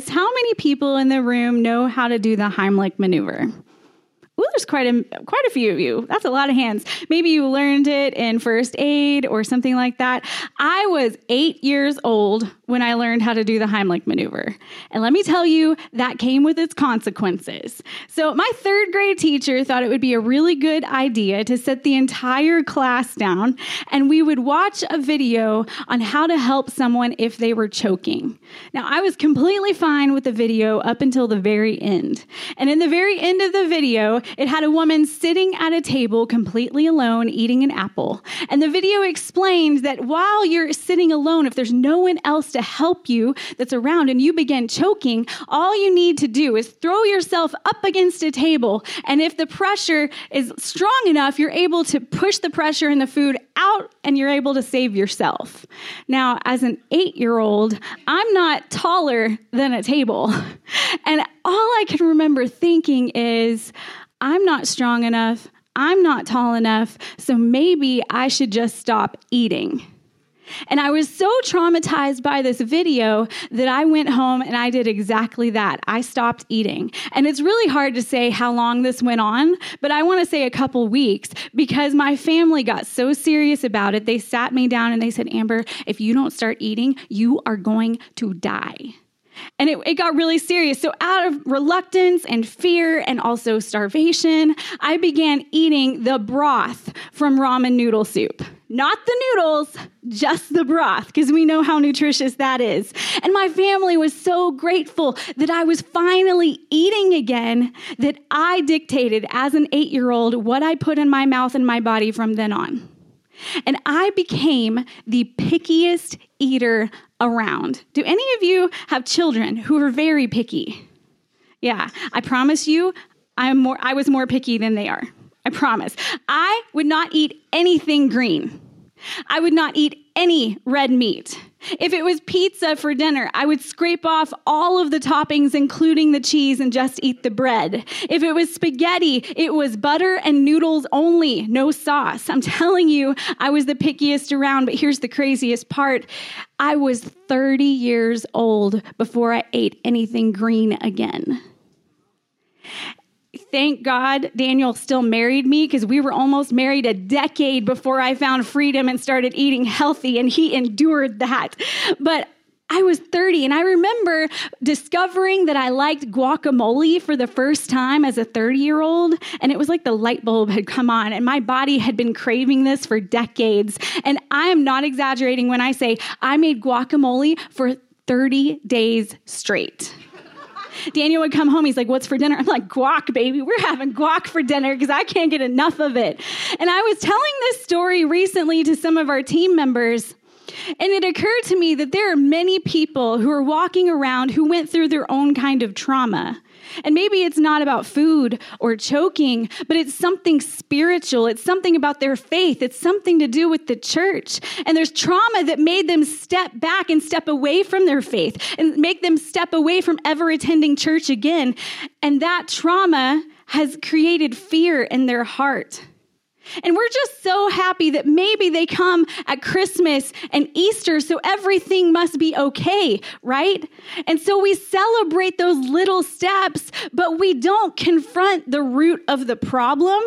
how many people in the room know how to do the Heimlich maneuver? Ooh, there's quite a quite a few of you. That's a lot of hands. Maybe you learned it in first aid or something like that. I was eight years old when I learned how to do the Heimlich maneuver. And let me tell you, that came with its consequences. So, my third grade teacher thought it would be a really good idea to set the entire class down and we would watch a video on how to help someone if they were choking. Now, I was completely fine with the video up until the very end. And in the very end of the video, it had a woman sitting at a table completely alone eating an apple. And the video explained that while you're sitting alone, if there's no one else to help you that's around and you begin choking, all you need to do is throw yourself up against a table. And if the pressure is strong enough, you're able to push the pressure in the food out and you're able to save yourself. Now, as an eight year old, I'm not taller than a table. And all I can remember thinking is, I'm not strong enough. I'm not tall enough. So maybe I should just stop eating. And I was so traumatized by this video that I went home and I did exactly that. I stopped eating. And it's really hard to say how long this went on, but I want to say a couple weeks because my family got so serious about it. They sat me down and they said, Amber, if you don't start eating, you are going to die. And it, it, got really serious. So, out of reluctance and fear and also starvation, I began eating the broth from ramen noodle soup. Not the noodles, just the broth, because we know how nutritious that is. And my family was so grateful that I was finally eating again that I dictated as an eight year old what I put in my mouth and my body from then on. And I became the pickiest eater around. Do any of you have children who are very picky? Yeah, I promise you, I'm more I was more picky than they are. I promise. I would not eat anything green. I would not eat any red meat. If it was pizza for dinner, I would scrape off all of the toppings, including the cheese, and just eat the bread. If it was spaghetti, it was butter and noodles only, no sauce. I'm telling you, I was the pickiest around, but here's the craziest part I was 30 years old before I ate anything green again thank God Daniel still married me because we were almost married a decade before I found freedom and started eating healthy, and he endured that. But I was 30 and I remember discovering that I liked guacamole for the first time as a 30 year old. And it was like the light bulb had come on, and my body had been craving this for decades. And I am not exaggerating when I say I made guacamole for 30 days straight. Daniel would come home. He's like, What's for dinner? I'm like, Guac, baby. We're having guac for dinner because I can't get enough of it. And I was telling this story recently to some of our team members. And it occurred to me that there are many people who are walking around who went through their own kind of trauma. And maybe it's not about food or choking, but it's something spiritual. It's something about their faith. It's something to do with the church. And there's trauma that made them step back and step away from their faith and make them step away from ever attending church again. And that trauma has created fear in their heart. And we're just so happy that maybe they come at Christmas and Easter, so everything must be okay, right? And so we celebrate those little steps, but we don't confront the root of the problem,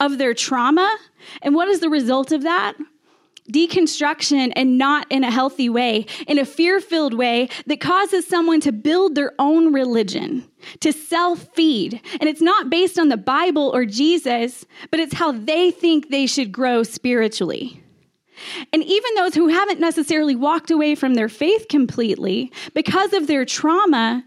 of their trauma. And what is the result of that? Deconstruction and not in a healthy way, in a fear filled way that causes someone to build their own religion, to self feed. And it's not based on the Bible or Jesus, but it's how they think they should grow spiritually. And even those who haven't necessarily walked away from their faith completely, because of their trauma,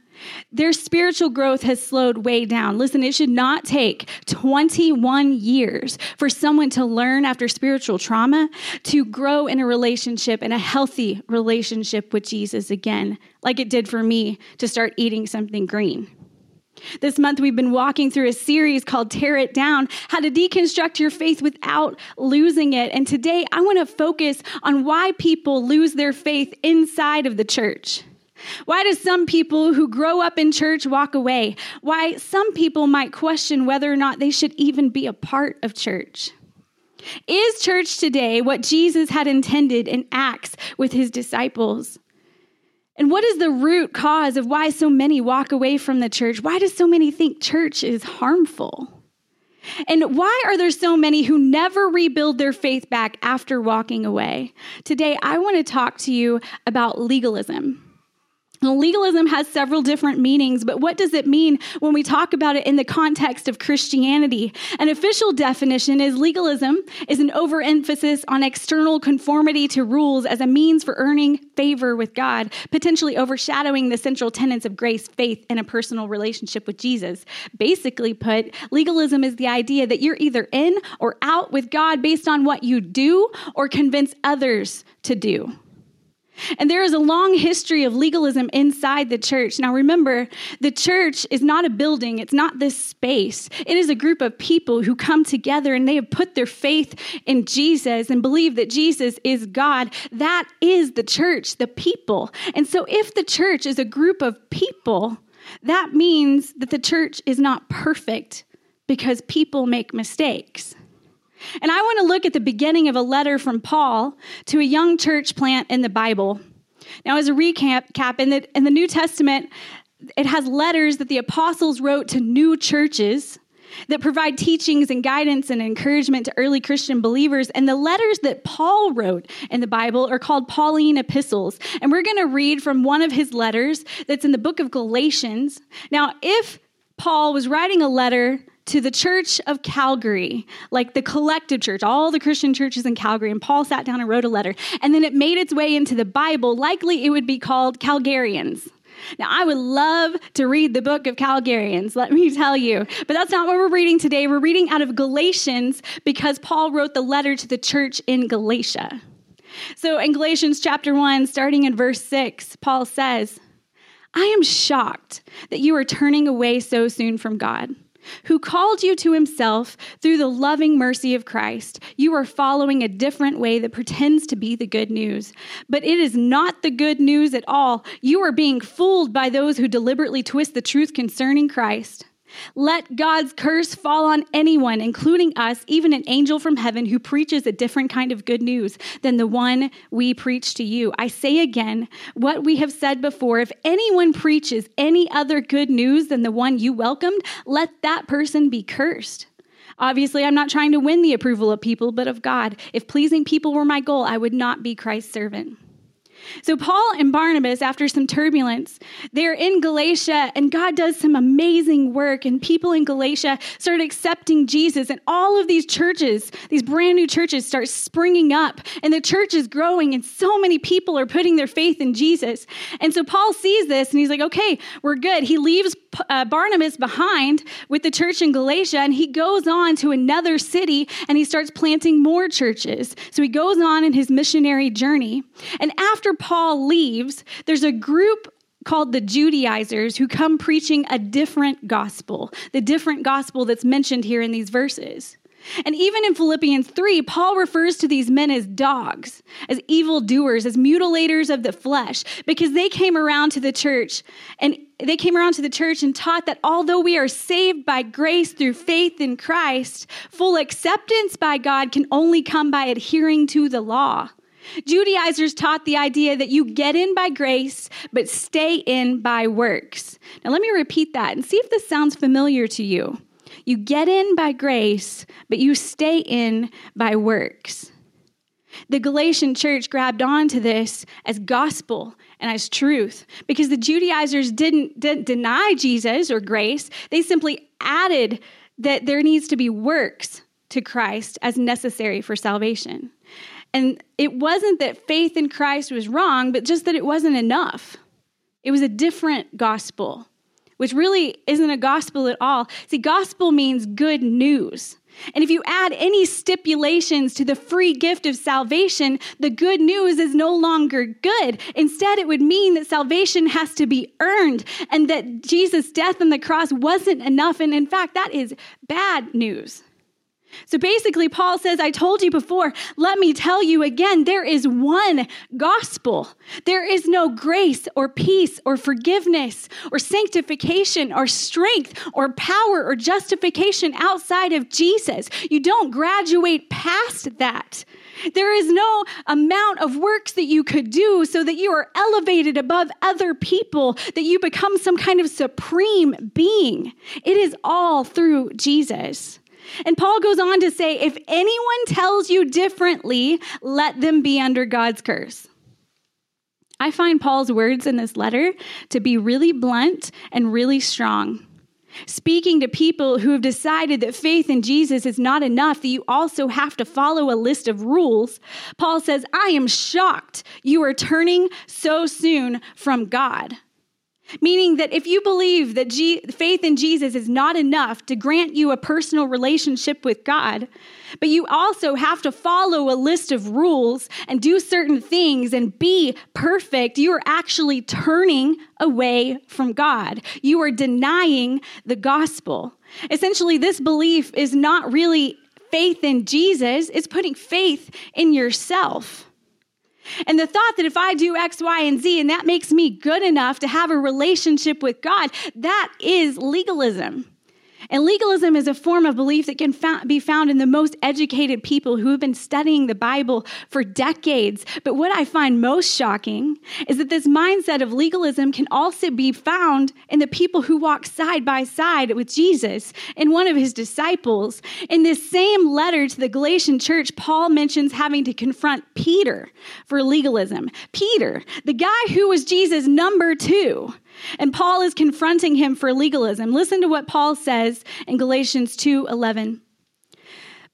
their spiritual growth has slowed way down. Listen, it should not take 21 years for someone to learn after spiritual trauma to grow in a relationship, in a healthy relationship with Jesus again, like it did for me to start eating something green. This month, we've been walking through a series called Tear It Down How to Deconstruct Your Faith Without Losing It. And today, I want to focus on why people lose their faith inside of the church. Why do some people who grow up in church walk away? Why some people might question whether or not they should even be a part of church? Is church today what Jesus had intended in Acts with his disciples? And what is the root cause of why so many walk away from the church? Why do so many think church is harmful? And why are there so many who never rebuild their faith back after walking away? Today, I want to talk to you about legalism. Legalism has several different meanings, but what does it mean when we talk about it in the context of Christianity? An official definition is legalism is an overemphasis on external conformity to rules as a means for earning favor with God, potentially overshadowing the central tenets of grace, faith, and a personal relationship with Jesus. Basically put, legalism is the idea that you're either in or out with God based on what you do or convince others to do. And there is a long history of legalism inside the church. Now, remember, the church is not a building, it's not this space. It is a group of people who come together and they have put their faith in Jesus and believe that Jesus is God. That is the church, the people. And so, if the church is a group of people, that means that the church is not perfect because people make mistakes. And I want to look at the beginning of a letter from Paul to a young church plant in the Bible. Now, as a recap, cap, in, the, in the New Testament, it has letters that the apostles wrote to new churches that provide teachings and guidance and encouragement to early Christian believers. And the letters that Paul wrote in the Bible are called Pauline epistles. And we're going to read from one of his letters that's in the book of Galatians. Now, if Paul was writing a letter to the church of Calgary, like the collective church, all the Christian churches in Calgary. And Paul sat down and wrote a letter. And then it made its way into the Bible. Likely it would be called Calgarians. Now, I would love to read the book of Calgarians, let me tell you. But that's not what we're reading today. We're reading out of Galatians because Paul wrote the letter to the church in Galatia. So in Galatians chapter 1, starting in verse 6, Paul says, I am shocked that you are turning away so soon from God who called you to himself through the loving mercy of Christ. You are following a different way that pretends to be the good news, but it is not the good news at all. You are being fooled by those who deliberately twist the truth concerning Christ. Let God's curse fall on anyone, including us, even an angel from heaven who preaches a different kind of good news than the one we preach to you. I say again what we have said before if anyone preaches any other good news than the one you welcomed, let that person be cursed. Obviously, I'm not trying to win the approval of people, but of God. If pleasing people were my goal, I would not be Christ's servant. So, Paul and Barnabas, after some turbulence, they're in Galatia, and God does some amazing work. And people in Galatia start accepting Jesus. And all of these churches, these brand new churches, start springing up. And the church is growing, and so many people are putting their faith in Jesus. And so, Paul sees this, and he's like, okay, we're good. He leaves uh, Barnabas behind with the church in Galatia, and he goes on to another city and he starts planting more churches. So, he goes on in his missionary journey. And after Paul leaves, there's a group called the Judaizers who come preaching a different gospel, the different gospel that's mentioned here in these verses. And even in Philippians 3, Paul refers to these men as dogs, as evildoers, as mutilators of the flesh, because they came around to the church and they came around to the church and taught that although we are saved by grace through faith in Christ, full acceptance by God can only come by adhering to the law. Judaizers taught the idea that you get in by grace, but stay in by works. Now, let me repeat that and see if this sounds familiar to you. You get in by grace, but you stay in by works. The Galatian church grabbed onto this as gospel and as truth because the Judaizers didn't, didn't deny Jesus or grace. They simply added that there needs to be works to Christ as necessary for salvation. And it wasn't that faith in Christ was wrong, but just that it wasn't enough. It was a different gospel, which really isn't a gospel at all. See, gospel means good news. And if you add any stipulations to the free gift of salvation, the good news is no longer good. Instead, it would mean that salvation has to be earned and that Jesus' death on the cross wasn't enough. And in fact, that is bad news. So basically, Paul says, I told you before, let me tell you again, there is one gospel. There is no grace or peace or forgiveness or sanctification or strength or power or justification outside of Jesus. You don't graduate past that. There is no amount of works that you could do so that you are elevated above other people, that you become some kind of supreme being. It is all through Jesus. And Paul goes on to say if anyone tells you differently, let them be under God's curse. I find Paul's words in this letter to be really blunt and really strong. Speaking to people who have decided that faith in Jesus is not enough, that you also have to follow a list of rules, Paul says, I am shocked you are turning so soon from God. Meaning that if you believe that G- faith in Jesus is not enough to grant you a personal relationship with God, but you also have to follow a list of rules and do certain things and be perfect, you are actually turning away from God. You are denying the gospel. Essentially, this belief is not really faith in Jesus, it's putting faith in yourself. And the thought that if I do X, Y, and Z and that makes me good enough to have a relationship with God, that is legalism. And legalism is a form of belief that can be found in the most educated people who have been studying the Bible for decades. But what I find most shocking is that this mindset of legalism can also be found in the people who walk side by side with Jesus and one of his disciples. In this same letter to the Galatian church, Paul mentions having to confront Peter for legalism. Peter, the guy who was Jesus' number two. And Paul is confronting him for legalism. Listen to what Paul says in Galatians 2:11.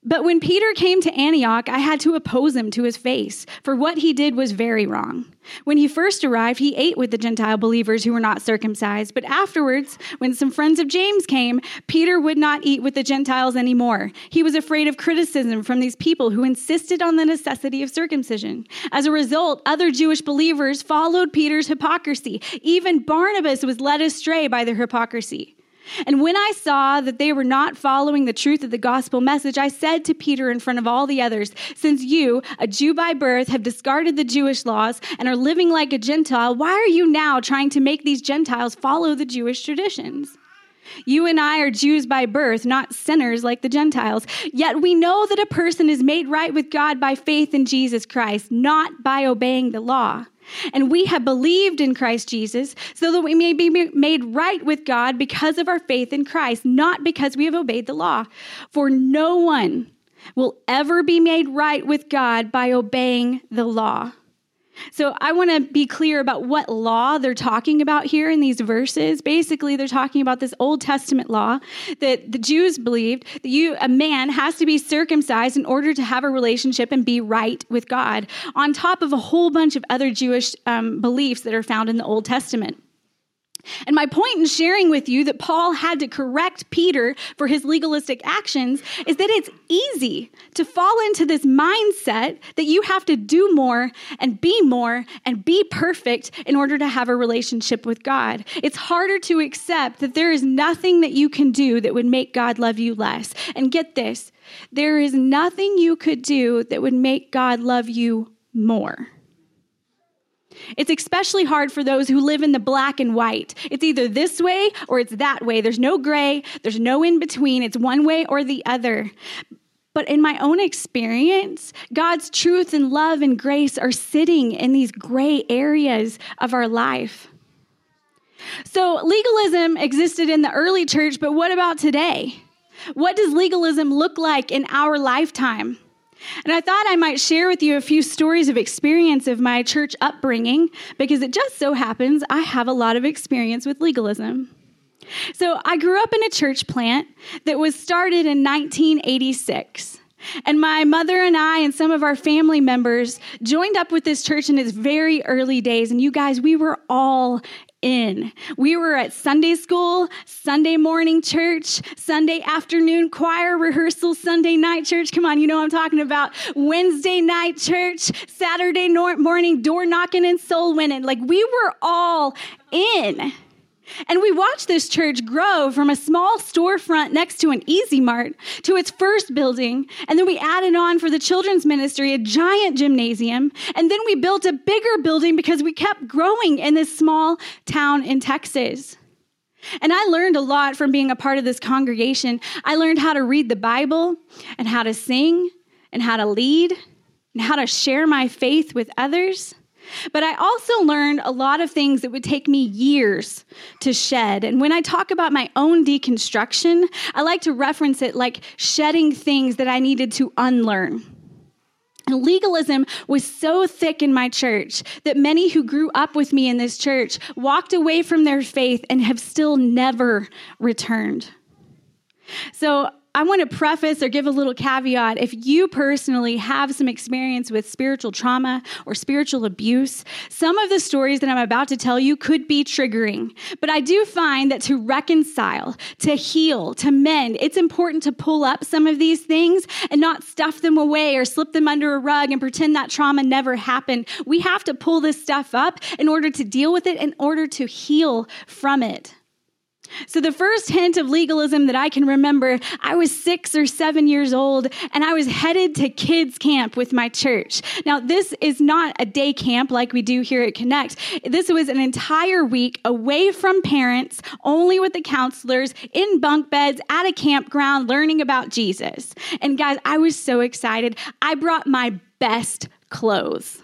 But when Peter came to Antioch, I had to oppose him to his face, for what he did was very wrong. When he first arrived, he ate with the Gentile believers who were not circumcised. But afterwards, when some friends of James came, Peter would not eat with the Gentiles anymore. He was afraid of criticism from these people who insisted on the necessity of circumcision. As a result, other Jewish believers followed Peter's hypocrisy. Even Barnabas was led astray by their hypocrisy. And when I saw that they were not following the truth of the gospel message, I said to Peter in front of all the others, Since you, a Jew by birth, have discarded the Jewish laws and are living like a Gentile, why are you now trying to make these Gentiles follow the Jewish traditions? You and I are Jews by birth, not sinners like the Gentiles. Yet we know that a person is made right with God by faith in Jesus Christ, not by obeying the law. And we have believed in Christ Jesus so that we may be made right with God because of our faith in Christ, not because we have obeyed the law. For no one will ever be made right with God by obeying the law. So I want to be clear about what law they're talking about here in these verses. Basically, they're talking about this Old Testament law that the Jews believed that you a man has to be circumcised in order to have a relationship and be right with God, on top of a whole bunch of other Jewish um, beliefs that are found in the Old Testament. And my point in sharing with you that Paul had to correct Peter for his legalistic actions is that it's easy to fall into this mindset that you have to do more and be more and be perfect in order to have a relationship with God. It's harder to accept that there is nothing that you can do that would make God love you less. And get this there is nothing you could do that would make God love you more. It's especially hard for those who live in the black and white. It's either this way or it's that way. There's no gray, there's no in between. It's one way or the other. But in my own experience, God's truth and love and grace are sitting in these gray areas of our life. So, legalism existed in the early church, but what about today? What does legalism look like in our lifetime? And I thought I might share with you a few stories of experience of my church upbringing because it just so happens I have a lot of experience with legalism. So I grew up in a church plant that was started in 1986. And my mother and I and some of our family members joined up with this church in its very early days. And you guys, we were all in. We were at Sunday school, Sunday morning church, Sunday afternoon choir rehearsal, Sunday night church. Come on, you know I'm talking about. Wednesday night church, Saturday morning door knocking and soul winning. Like we were all in. And we watched this church grow from a small storefront next to an Easy Mart to its first building. And then we added on for the children's ministry a giant gymnasium. And then we built a bigger building because we kept growing in this small town in Texas. And I learned a lot from being a part of this congregation. I learned how to read the Bible and how to sing and how to lead and how to share my faith with others. But I also learned a lot of things that would take me years to shed. And when I talk about my own deconstruction, I like to reference it like shedding things that I needed to unlearn. And legalism was so thick in my church that many who grew up with me in this church walked away from their faith and have still never returned. So I want to preface or give a little caveat. If you personally have some experience with spiritual trauma or spiritual abuse, some of the stories that I'm about to tell you could be triggering. But I do find that to reconcile, to heal, to mend, it's important to pull up some of these things and not stuff them away or slip them under a rug and pretend that trauma never happened. We have to pull this stuff up in order to deal with it, in order to heal from it. So, the first hint of legalism that I can remember, I was six or seven years old and I was headed to kids' camp with my church. Now, this is not a day camp like we do here at Connect. This was an entire week away from parents, only with the counselors, in bunk beds, at a campground, learning about Jesus. And guys, I was so excited. I brought my best clothes.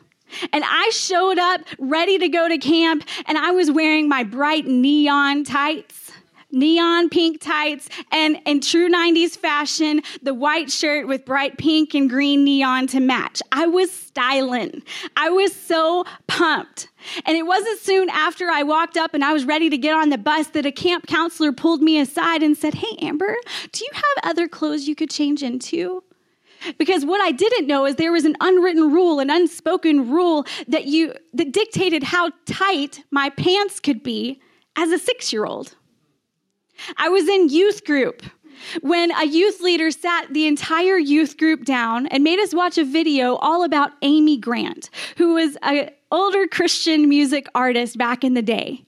And I showed up ready to go to camp, and I was wearing my bright neon tights neon pink tights, and in true 90s fashion, the white shirt with bright pink and green neon to match. I was styling. I was so pumped. And it wasn't soon after I walked up and I was ready to get on the bus that a camp counselor pulled me aside and said, Hey, Amber, do you have other clothes you could change into? Because what I didn't know is there was an unwritten rule, an unspoken rule that you that dictated how tight my pants could be as a 6-year-old. I was in youth group when a youth leader sat the entire youth group down and made us watch a video all about Amy Grant, who was an older Christian music artist back in the day.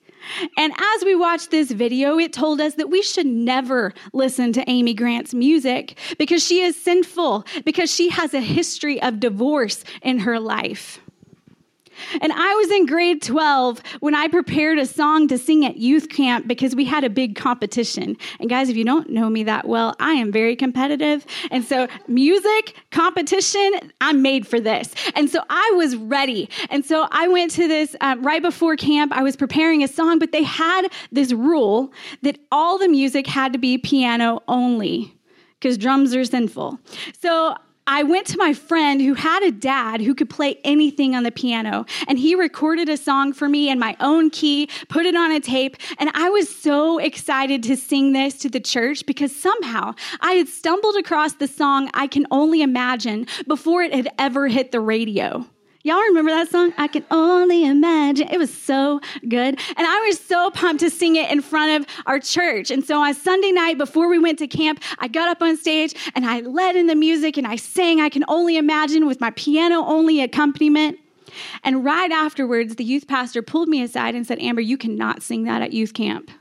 And as we watched this video, it told us that we should never listen to Amy Grant's music because she is sinful, because she has a history of divorce in her life. And I was in grade 12 when I prepared a song to sing at youth camp because we had a big competition. And guys, if you don't know me that well, I am very competitive. And so, music, competition, I'm made for this. And so, I was ready. And so, I went to this um, right before camp. I was preparing a song, but they had this rule that all the music had to be piano only because drums are sinful. So I went to my friend who had a dad who could play anything on the piano, and he recorded a song for me in my own key, put it on a tape, and I was so excited to sing this to the church because somehow I had stumbled across the song I Can Only Imagine before it had ever hit the radio. Y'all remember that song? I can only imagine. It was so good. And I was so pumped to sing it in front of our church. And so on Sunday night before we went to camp, I got up on stage and I led in the music and I sang I can only imagine with my piano only accompaniment. And right afterwards, the youth pastor pulled me aside and said, Amber, you cannot sing that at youth camp.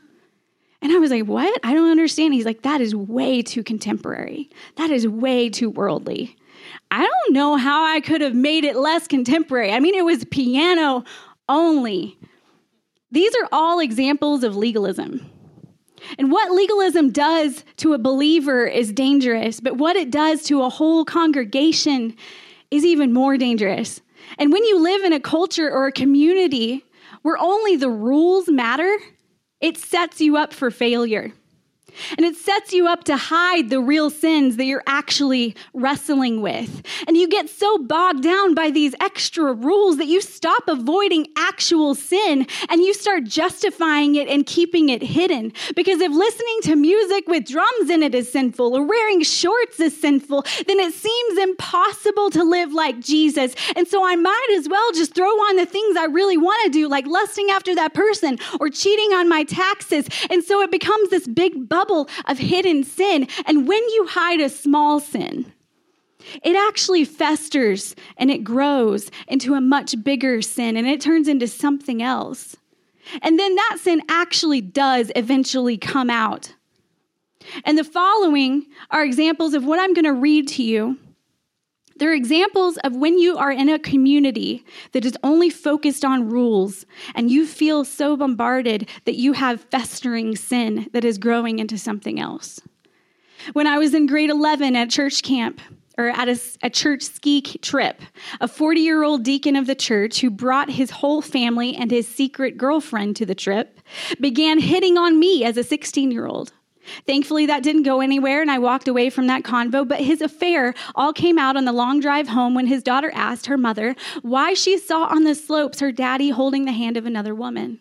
And I was like, What? I don't understand. He's like, That is way too contemporary. That is way too worldly. I don't know how I could have made it less contemporary. I mean, it was piano only. These are all examples of legalism. And what legalism does to a believer is dangerous, but what it does to a whole congregation is even more dangerous. And when you live in a culture or a community where only the rules matter, it sets you up for failure. And it sets you up to hide the real sins that you're actually wrestling with. And you get so bogged down by these extra rules that you stop avoiding actual sin and you start justifying it and keeping it hidden. Because if listening to music with drums in it is sinful or wearing shorts is sinful, then it seems impossible to live like Jesus. And so I might as well just throw on the things I really want to do, like lusting after that person or cheating on my taxes. And so it becomes this big bubble of hidden sin. And when you hide a small sin, it actually festers and it grows into a much bigger sin and it turns into something else. And then that sin actually does eventually come out. And the following are examples of what I'm going to read to you they're examples of when you are in a community that is only focused on rules and you feel so bombarded that you have festering sin that is growing into something else. When I was in grade 11 at church camp, or at a, a church ski trip, a 40 year old deacon of the church who brought his whole family and his secret girlfriend to the trip began hitting on me as a 16 year old. Thankfully, that didn't go anywhere, and I walked away from that convo. But his affair all came out on the long drive home when his daughter asked her mother why she saw on the slopes her daddy holding the hand of another woman.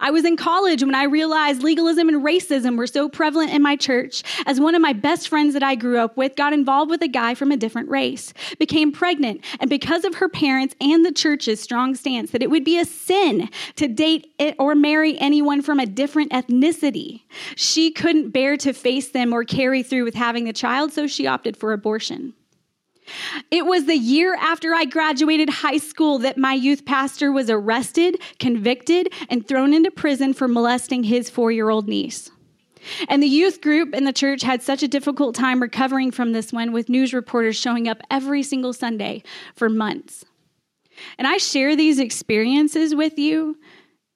I was in college when I realized legalism and racism were so prevalent in my church as one of my best friends that I grew up with got involved with a guy from a different race, became pregnant, and because of her parents and the church's strong stance that it would be a sin to date or marry anyone from a different ethnicity, she couldn't bear to face them or carry through with having the child, so she opted for abortion. It was the year after I graduated high school that my youth pastor was arrested, convicted, and thrown into prison for molesting his four year old niece. And the youth group in the church had such a difficult time recovering from this one, with news reporters showing up every single Sunday for months. And I share these experiences with you,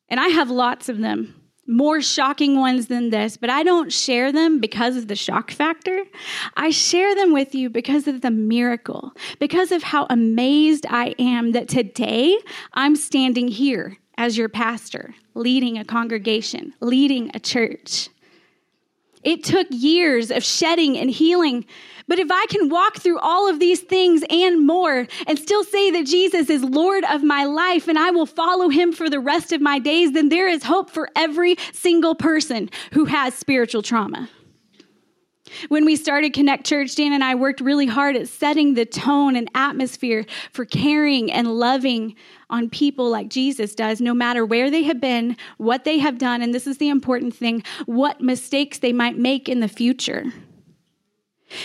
and I have lots of them more shocking ones than this, but I don't share them because of the shock factor. I share them with you because of the miracle, because of how amazed I am that today I'm standing here as your pastor, leading a congregation, leading a church. It took years of shedding and healing. But if I can walk through all of these things and more and still say that Jesus is Lord of my life and I will follow him for the rest of my days, then there is hope for every single person who has spiritual trauma. When we started Connect Church, Dan and I worked really hard at setting the tone and atmosphere for caring and loving on people like Jesus does, no matter where they have been, what they have done, and this is the important thing, what mistakes they might make in the future.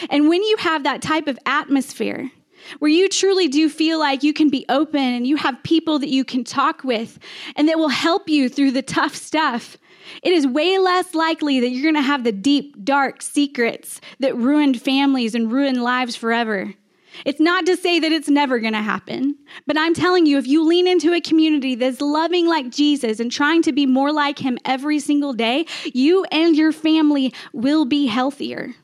And when you have that type of atmosphere, where you truly do feel like you can be open and you have people that you can talk with and that will help you through the tough stuff, it is way less likely that you're going to have the deep, dark secrets that ruined families and ruined lives forever. It's not to say that it's never going to happen, but I'm telling you, if you lean into a community that's loving like Jesus and trying to be more like him every single day, you and your family will be healthier.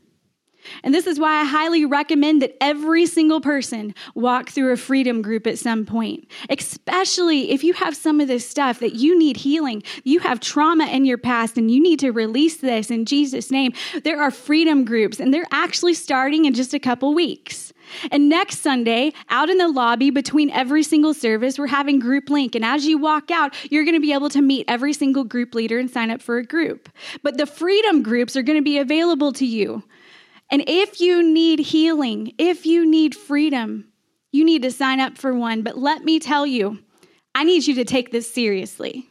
And this is why I highly recommend that every single person walk through a freedom group at some point, especially if you have some of this stuff that you need healing. You have trauma in your past and you need to release this in Jesus' name. There are freedom groups, and they're actually starting in just a couple weeks. And next Sunday, out in the lobby between every single service, we're having group link. And as you walk out, you're going to be able to meet every single group leader and sign up for a group. But the freedom groups are going to be available to you. And if you need healing, if you need freedom, you need to sign up for one. But let me tell you, I need you to take this seriously.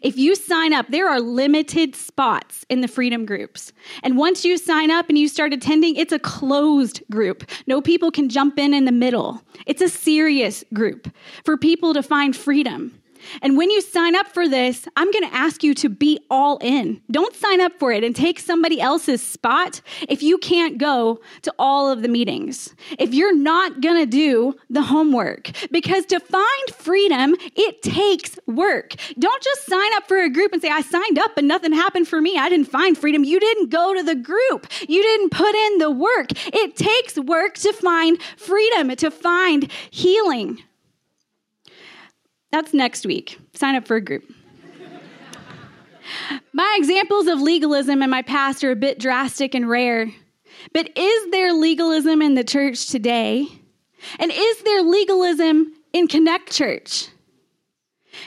If you sign up, there are limited spots in the freedom groups. And once you sign up and you start attending, it's a closed group. No people can jump in in the middle. It's a serious group for people to find freedom. And when you sign up for this, I'm going to ask you to be all in. Don't sign up for it and take somebody else's spot if you can't go to all of the meetings. If you're not going to do the homework, because to find freedom, it takes work. Don't just sign up for a group and say, I signed up and nothing happened for me. I didn't find freedom. You didn't go to the group, you didn't put in the work. It takes work to find freedom, to find healing. That's next week. Sign up for a group. my examples of legalism in my past are a bit drastic and rare. But is there legalism in the church today? And is there legalism in Connect Church?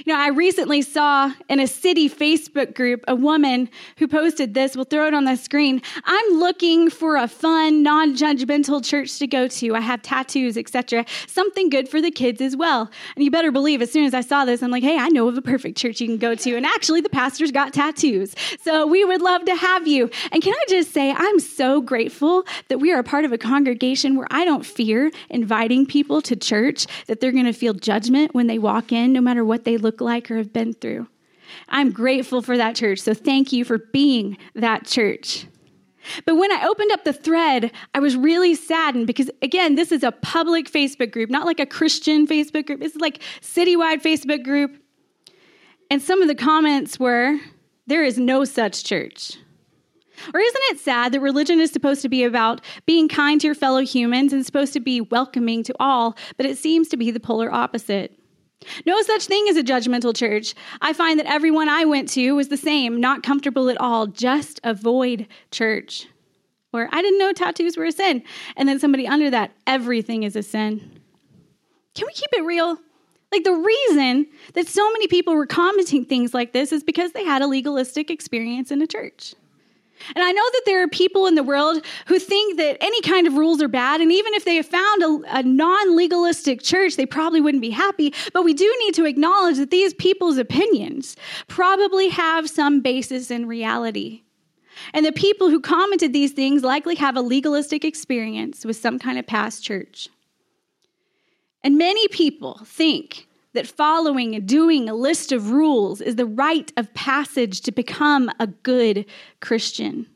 You know, I recently saw in a city Facebook group a woman who posted this. We'll throw it on the screen. I'm looking for a fun, non-judgmental church to go to. I have tattoos, etc. Something good for the kids as well. And you better believe, as soon as I saw this, I'm like, hey, I know of a perfect church you can go to. And actually, the pastor's got tattoos, so we would love to have you. And can I just say, I'm so grateful that we are a part of a congregation where I don't fear inviting people to church that they're going to feel judgment when they walk in, no matter what they look like or have been through. I'm grateful for that church. So thank you for being that church. But when I opened up the thread, I was really saddened because, again, this is a public Facebook group, not like a Christian Facebook group. This is like citywide Facebook group. And some of the comments were, there is no such church. Or isn't it sad that religion is supposed to be about being kind to your fellow humans and supposed to be welcoming to all, but it seems to be the polar opposite? No such thing as a judgmental church. I find that everyone I went to was the same, not comfortable at all, just avoid church. Or I didn't know tattoos were a sin. And then somebody under that, everything is a sin. Can we keep it real? Like the reason that so many people were commenting things like this is because they had a legalistic experience in a church. And I know that there are people in the world who think that any kind of rules are bad. And even if they have found a, a non legalistic church, they probably wouldn't be happy. But we do need to acknowledge that these people's opinions probably have some basis in reality. And the people who commented these things likely have a legalistic experience with some kind of past church. And many people think that following and doing a list of rules is the rite of passage to become a good Christian.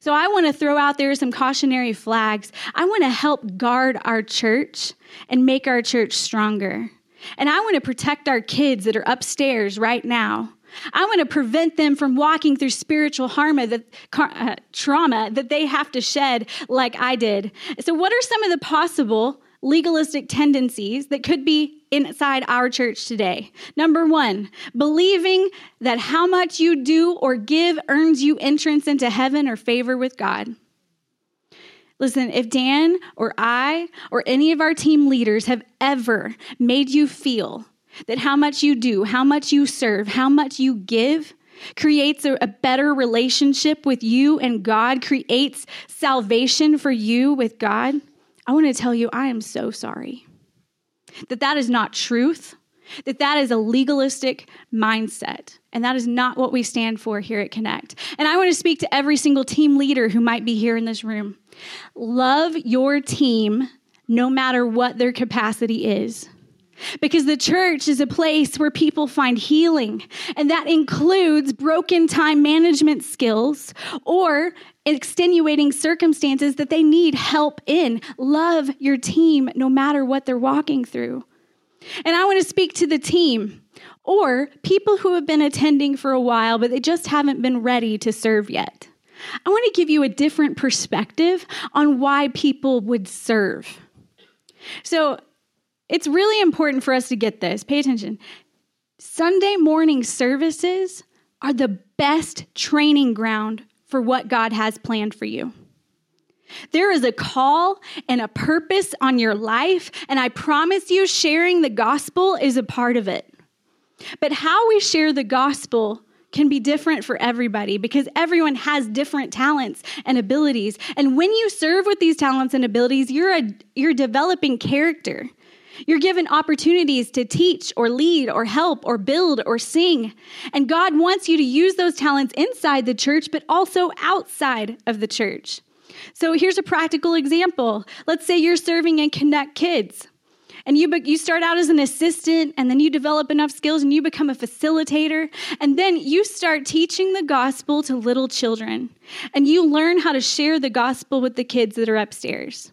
So I want to throw out there some cautionary flags. I want to help guard our church and make our church stronger. And I want to protect our kids that are upstairs right now. I want to prevent them from walking through spiritual harma that, uh, trauma that they have to shed like I did. So, what are some of the possible legalistic tendencies that could be inside our church today. Number one, believing that how much you do or give earns you entrance into heaven or favor with God. Listen, if Dan or I or any of our team leaders have ever made you feel that how much you do, how much you serve, how much you give, creates a, a, better relationship with you and God, creates salvation for you with God, I want to tell you, I am so sorry. That that is not truth, that that is a legalistic mindset. And that is not what we stand for here at Connect. And I want to speak to every single team leader who might be here in this room. Love your team no matter what their capacity is. Because the church is a place where people find healing, and that includes broken time management skills or extenuating circumstances that they need help in. Love your team no matter what they're walking through. And I want to speak to the team or people who have been attending for a while, but they just haven't been ready to serve yet. I want to give you a different perspective on why people would serve. So, it's really important for us to get this. Pay attention. Sunday morning services are the best training ground for what God has planned for you. There is a call and a purpose on your life, and I promise you, sharing the gospel is a part of it. But how we share the gospel can be different for everybody because everyone has different talents and abilities. And when you serve with these talents and abilities, you're, a, you're developing character. You're given opportunities to teach or lead or help or build or sing. And God wants you to use those talents inside the church, but also outside of the church. So here's a practical example. Let's say you're serving in Connect Kids. And you, you start out as an assistant, and then you develop enough skills and you become a facilitator. And then you start teaching the gospel to little children. And you learn how to share the gospel with the kids that are upstairs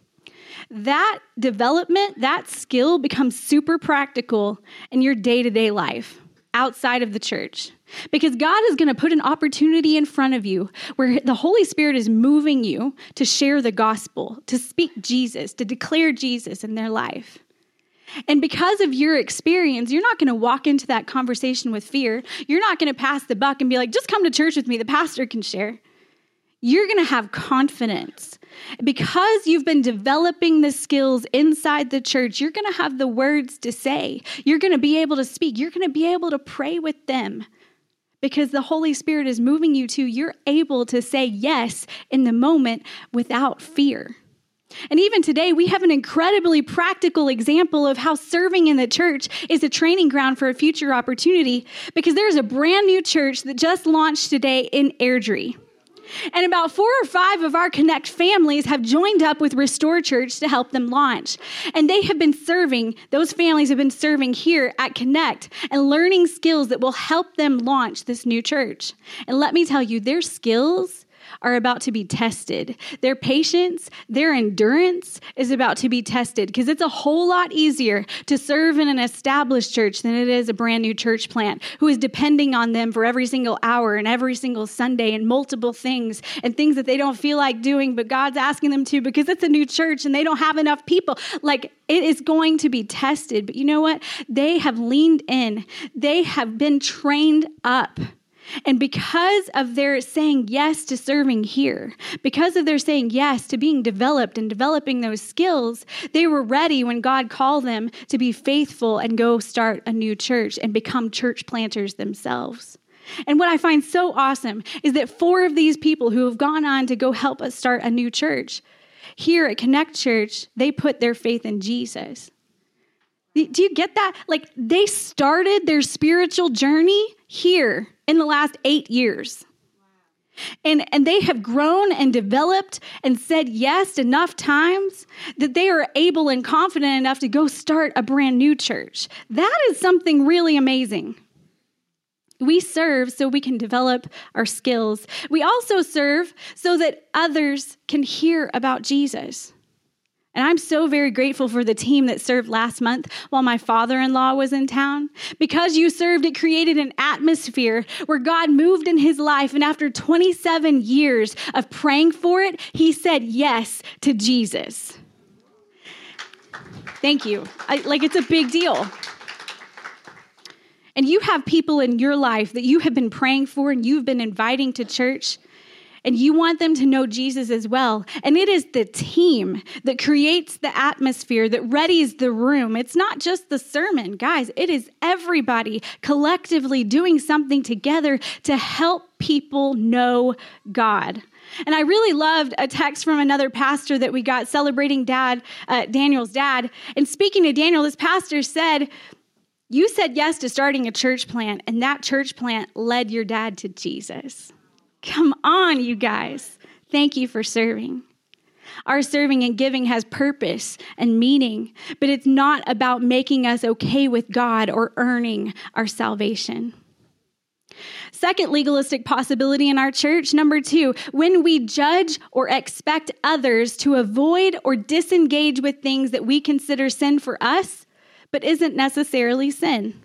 that development, that skill becomes super practical in your day to day life outside of the church. Because God is going to put an opportunity in front of you where the Holy Spirit is moving you to share the gospel, to speak Jesus, to declare Jesus in their life. And because of your experience, you're not going to walk into that conversation with fear. You're not going to pass the buck and be like, just come to church with me. The pastor can share you're going to have confidence. Because you've been developing the skills inside the church, you're going to have the words to say. You're going to be able to speak. You're going to be able to pray with them because the Holy Spirit is moving you to. You're able to say yes in the moment without fear. And even today, we have an incredibly practical example of how serving in the church is a training ground for a future opportunity because there's a brand new church that just launched today in Airdrie. And about four or five of our Connect families have joined up with Restore Church to help them launch. And they have been serving, those families have been serving here at Connect and learning skills that will help them launch this new church. And let me tell you, their skills are about to be tested. Their patience, their endurance is about to be tested because it's a whole lot easier to serve in an established church than it is a brand new church plant who is depending on them for every single hour and every single Sunday and multiple things and things that they don't feel like doing, but God's asking them to because it's a new church and they don't have enough people. Like it is going to be tested. But you know what? They have leaned in, they have been trained up and because of their saying yes to serving here, because of their saying yes to being developed and developing those skills, they were ready when God called them to be faithful and go start a new church and become church planters themselves. And what I find so awesome is that four of these people who have gone on to go help us start a new church, here at Connect Church, they put their faith in Jesus. Do you get that? Like they started their spiritual journey here in the last eight years. And, and they have grown and developed and said yes enough times that they are able and confident enough to go start a brand new church. That is something really amazing. We serve so we can develop our skills. We also serve so that others can hear about Jesus. And I'm so very grateful for the team that served last month while my father in law was in town. Because you served, it created an atmosphere where God moved in his life. And after 27 years of praying for it, he said yes to Jesus. Thank you. I, like, it's a big deal. And you have people in your life that you have been praying for and you've been inviting to church and you want them to know Jesus as well. And it is the team that creates the atmosphere, that readies the room. It's not just the sermon, guys, it is everybody collectively doing something together to help people know God. And I really loved a text from another pastor that we got celebrating dad, uh, Daniel's dad. And speaking to Daniel, this pastor said, You said yes to starting a church plant, and that church plant led your dad to Jesus. Come on, you guys. Thank you for serving. Our serving and giving has purpose and meaning, but it's not about making us okay with God or earning our salvation. Second legalistic possibility in our church, number two, when we judge or expect others to avoid or disengage with things that we consider sin for us, but isn't necessarily sin.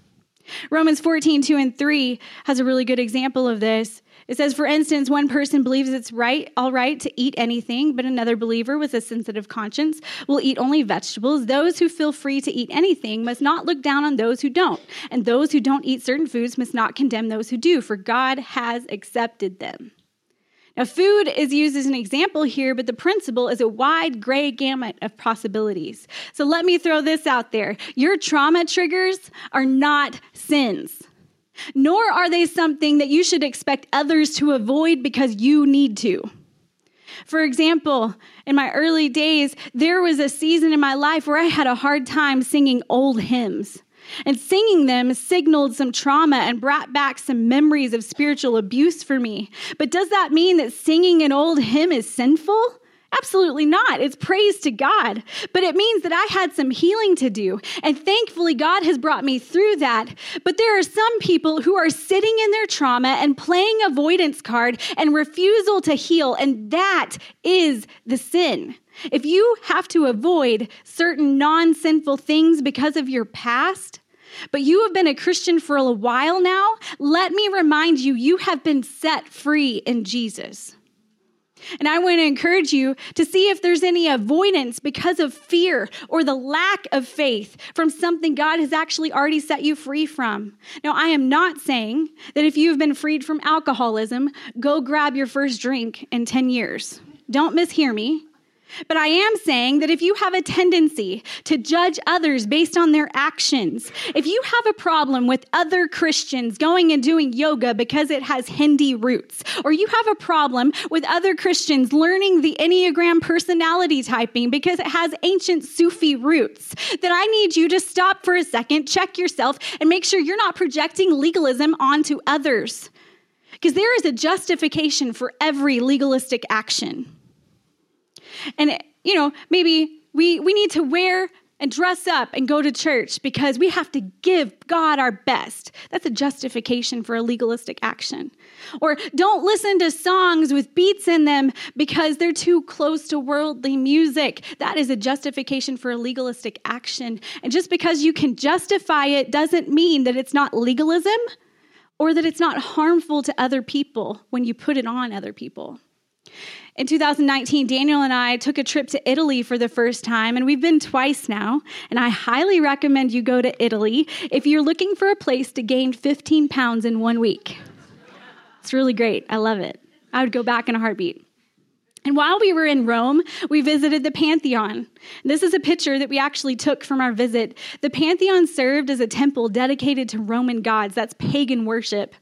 Romans 14, 2 and 3 has a really good example of this. It says, for instance, one person believes it's right, all right to eat anything, but another believer with a sensitive conscience will eat only vegetables. Those who feel free to eat anything must not look down on those who don't, and those who don't eat certain foods must not condemn those who do, for God has accepted them. Now, food is used as an example here, but the principle is a wide gray gamut of possibilities. So let me throw this out there. Your trauma triggers are not sins nor are they something that you should expect others to avoid because you need to. For example, in my early days, there was a season in my life where I had a hard time singing old hymns. And singing them signaled some trauma and brought back some memories of spiritual abuse for me. But does that mean that singing an old hymn is sinful? Absolutely not. It's praise to God. But it means that I had some healing to do. And thankfully, God has brought me through that. But there are some people who are sitting in their trauma and playing avoidance card and refusal to heal. And that is the sin. If you have to avoid certain non sinful things because of your past, but you have been a Christian for a while now, let me remind you, you have been set free in Jesus. And I want to encourage you to see if there's any avoidance because of fear or the lack of faith from something God has actually already set you free from. Now, I am not saying that if you've been freed from alcoholism, go grab your first drink in 10 years. Don't mishear me. But I am saying that if you have a tendency to judge others based on their actions, if you have a problem with other Christians going and doing yoga because it has Hindi roots, or you have a problem with other Christians learning the Enneagram personality typing because it has ancient Sufi roots, then I need you to stop for a second, check yourself, and make sure you're not projecting legalism onto others. Because there is a justification for every legalistic action. And, you know, maybe we, we need to wear and dress up and go to church because we have to give God our best. That's a justification for a legalistic action. Or don't listen to songs with beats in them because they're too close to worldly music. That is a justification for a legalistic action. And just because you can justify it doesn't mean that it's not legalism or that it's not harmful to other people when you put it on other people. In 2019, Daniel and I took a trip to Italy for the first time, and we've been twice now. And I highly recommend you go to Italy if you're looking for a place to gain 15 pounds in one week. It's really great. I love it. I would go back in a heartbeat. And while we were in Rome, we visited the Pantheon. This is a picture that we actually took from our visit. The Pantheon served as a temple dedicated to Roman gods, that's pagan worship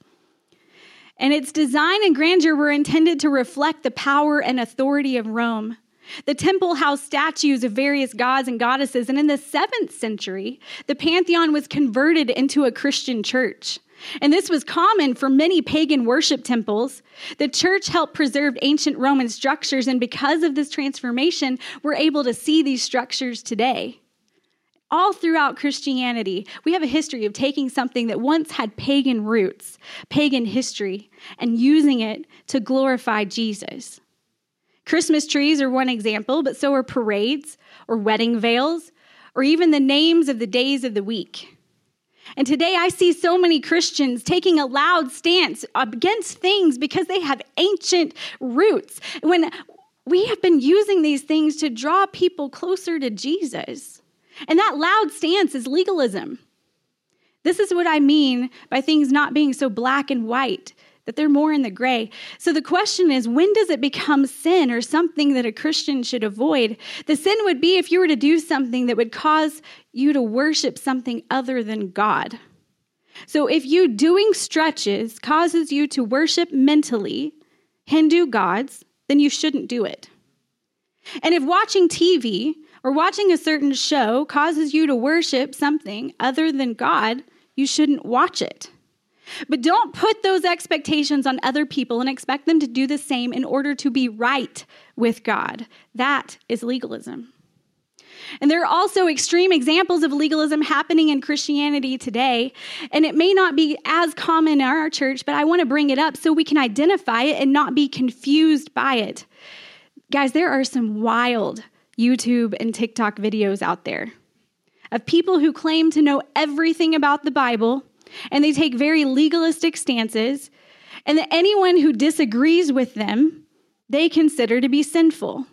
and its design and grandeur were intended to reflect the power and authority of Rome. The temple housed statues of various gods and goddesses, and in the seventh century, the Pantheon was converted into a Christian church. And this was common for many pagan worship temples. The church helped preserve ancient Roman structures, and because of this transformation, we're able to see these structures today all throughout Christianity, we have a history of taking something that once had pagan roots, pagan history, and using it to glorify Jesus. Christmas trees are one example, but so are parades or wedding veils or even the names of the days of the week. And today I see so many Christians taking a loud stance against things because they have ancient roots. When we have been using these things to draw people closer to Jesus. And that loud stance is legalism. This is what I mean by things not being so black and white, that they're more in the gray. So the question is when does it become sin or something that a Christian should avoid? The sin would be if you were to do something that would cause you to worship something other than God. So if you doing stretches causes you to worship mentally Hindu gods, then you shouldn't do it. And if watching TV or watching a certain show causes you to worship something other than God, you shouldn't watch it. But don't put those expectations on other people and expect them to do the same in order to be right with God. That is legalism. And there are also extreme examples of legalism happening in Christianity today. And it may not be as common in our church, but I want to bring it up so we can identify it and not be confused by it. Guys, there are some wild YouTube, and TikTok videos out there of people who claim to know everything about the Bible and they take very legalistic stances, and that anyone who disagrees with them, they consider to be sinful.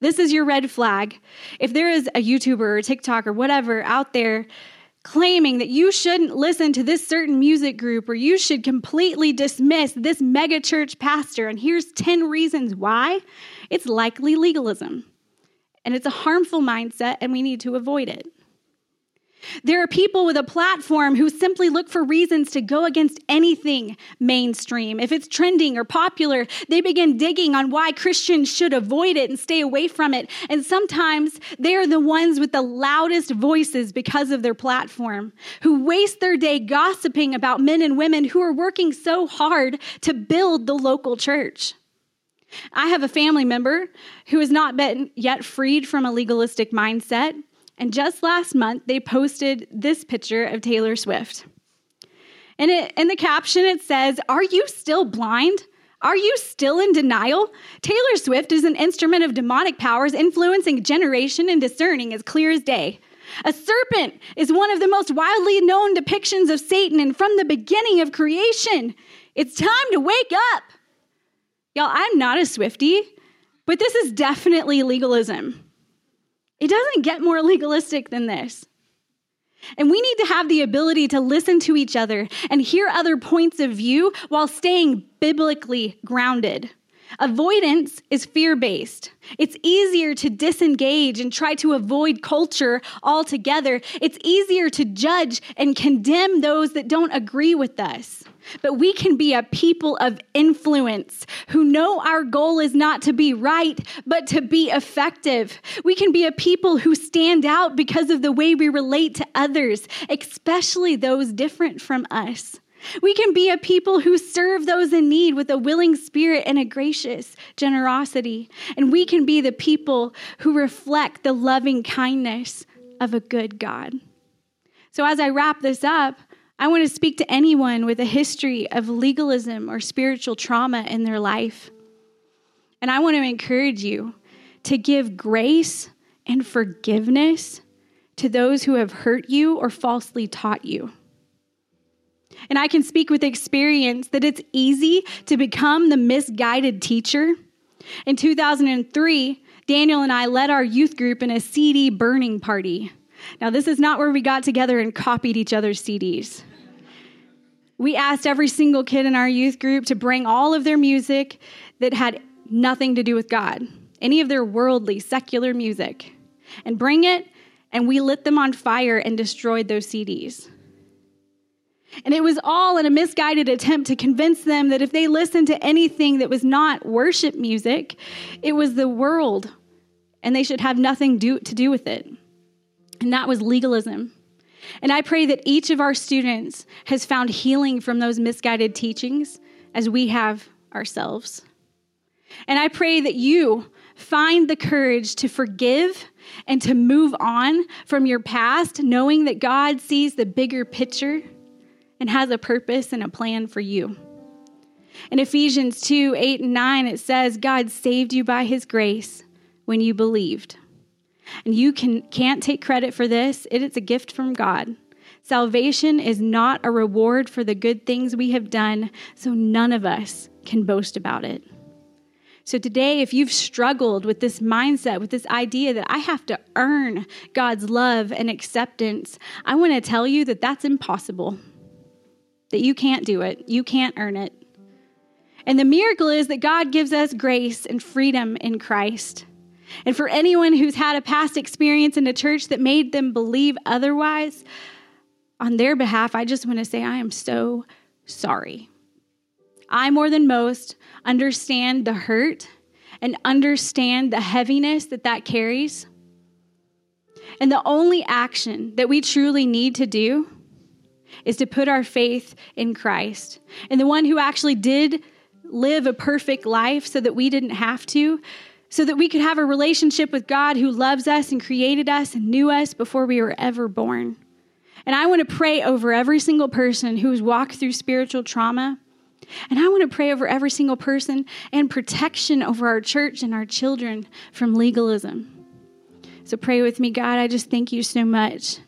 This is your red flag. If there is a YouTuber or TikTok or whatever out there claiming that you shouldn't listen to this certain music group or you should completely dismiss this megachurch pastor, and here's 10 reasons why, it's likely legalism and it's a harmful mindset, and we need to avoid it. There are people with a platform who simply look for reasons to go against anything mainstream. If it's trending or popular, they begin digging on why Christians should avoid it and stay away from it. And sometimes they are the ones with the loudest voices because of their platform, who waste their day gossiping about men and women who are working so hard to build the local church. I have a family member who has not been yet freed from a legalistic mindset. And just last month, they posted this picture of Taylor Swift. And it, in the caption, it says, Are you still blind? Are you still in denial? Taylor Swift is an instrument of demonic powers influencing generation and discerning as clear as day. A serpent is one of the most widely known depictions of Satan, and from the beginning of creation, it's time to wake up. Y'all, I'm not a Swiftie, but this is definitely legalism. It doesn't get more legalistic than this. And we need to have the ability to listen to each other and hear other points of view while staying biblically grounded. Avoidance is fear based. It's easier to disengage and try to avoid culture altogether. It's easier to judge and condemn those that don't agree with us. But we can be a people of influence who know our goal is not to be right, but to be effective. We can be a people who stand out because of the way we relate to others, especially those different from us. We can be a people who serve those in need with a willing spirit and a gracious generosity. And we can be the people who reflect the loving kindness of a good God. So, as I wrap this up, I want to speak to anyone with a history of legalism or spiritual trauma in their life. And I want to encourage you to give grace and forgiveness to those who have hurt you or falsely taught you. And I can speak with experience that it's easy to become the misguided teacher. In 2003, Daniel and I led our youth group in a CD burning party. Now, this is not where we got together and copied each other's CDs. We asked every single kid in our youth group to bring all of their music that had nothing to do with God, any of their worldly, secular music, and bring it, and we lit them on fire and destroyed those CDs. And it was all in a misguided attempt to convince them that if they listened to anything that was not worship music, it was the world and they should have nothing do, to do with it. And that was legalism. And I pray that each of our students has found healing from those misguided teachings as we have ourselves. And I pray that you find the courage to forgive and to move on from your past, knowing that God sees the bigger picture and has a purpose and a plan for you. In Ephesians 2 8 and 9, it says, God saved you by his grace when you believed. And you can, can't take credit for this, it is a gift from God. Salvation is not a reward for the good things we have done, so none of us can boast about it. So, today, if you've struggled with this mindset, with this idea that I have to earn God's love and acceptance, I want to tell you that that's impossible, that you can't do it, you can't earn it. And the miracle is that God gives us grace and freedom in Christ. And for anyone who's had a past experience in a church that made them believe otherwise, on their behalf, I just want to say I am so sorry. I, more than most, understand the hurt and understand the heaviness that that carries. And the only action that we truly need to do is to put our faith in Christ and the one who actually did live a perfect life so that we didn't have to, so that we could have a relationship with God who loves us and created us and knew us before we were ever born. And I want to pray over every single person who's walked through spiritual trauma. And I want to pray over every single person and protection over our church and our children from legalism. So pray with me, God. I just thank you so much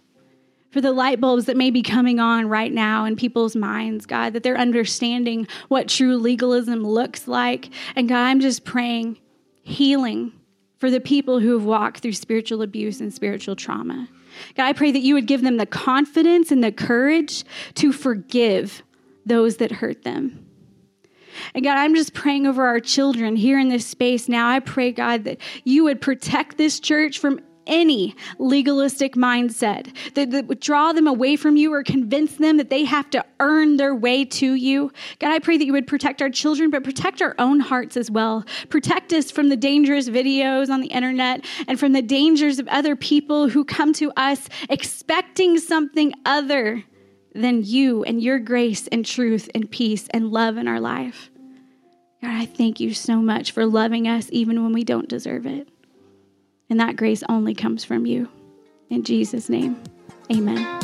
for the light bulbs that may be coming on right now in people's minds, God, that they're understanding what true legalism looks like. And God, I'm just praying healing for the people who have walked through spiritual abuse and spiritual trauma. God, I pray that you would give them the confidence and the courage to forgive those that hurt them. And God, I'm just praying over our children here in this space now. I pray, God, that you would protect this church from any legalistic mindset that, that, would draw them away from you or convince them that they have to earn their way to you. God, I pray that you would protect our children, but protect our own hearts as well. Protect us from the dangerous videos on the internet and from the dangers of other people who come to us expecting something other than you and your grace and truth and peace and love in our life. God, I thank you so much for loving us even when we don't deserve it. And that grace only comes from you. In Jesus' name, amen.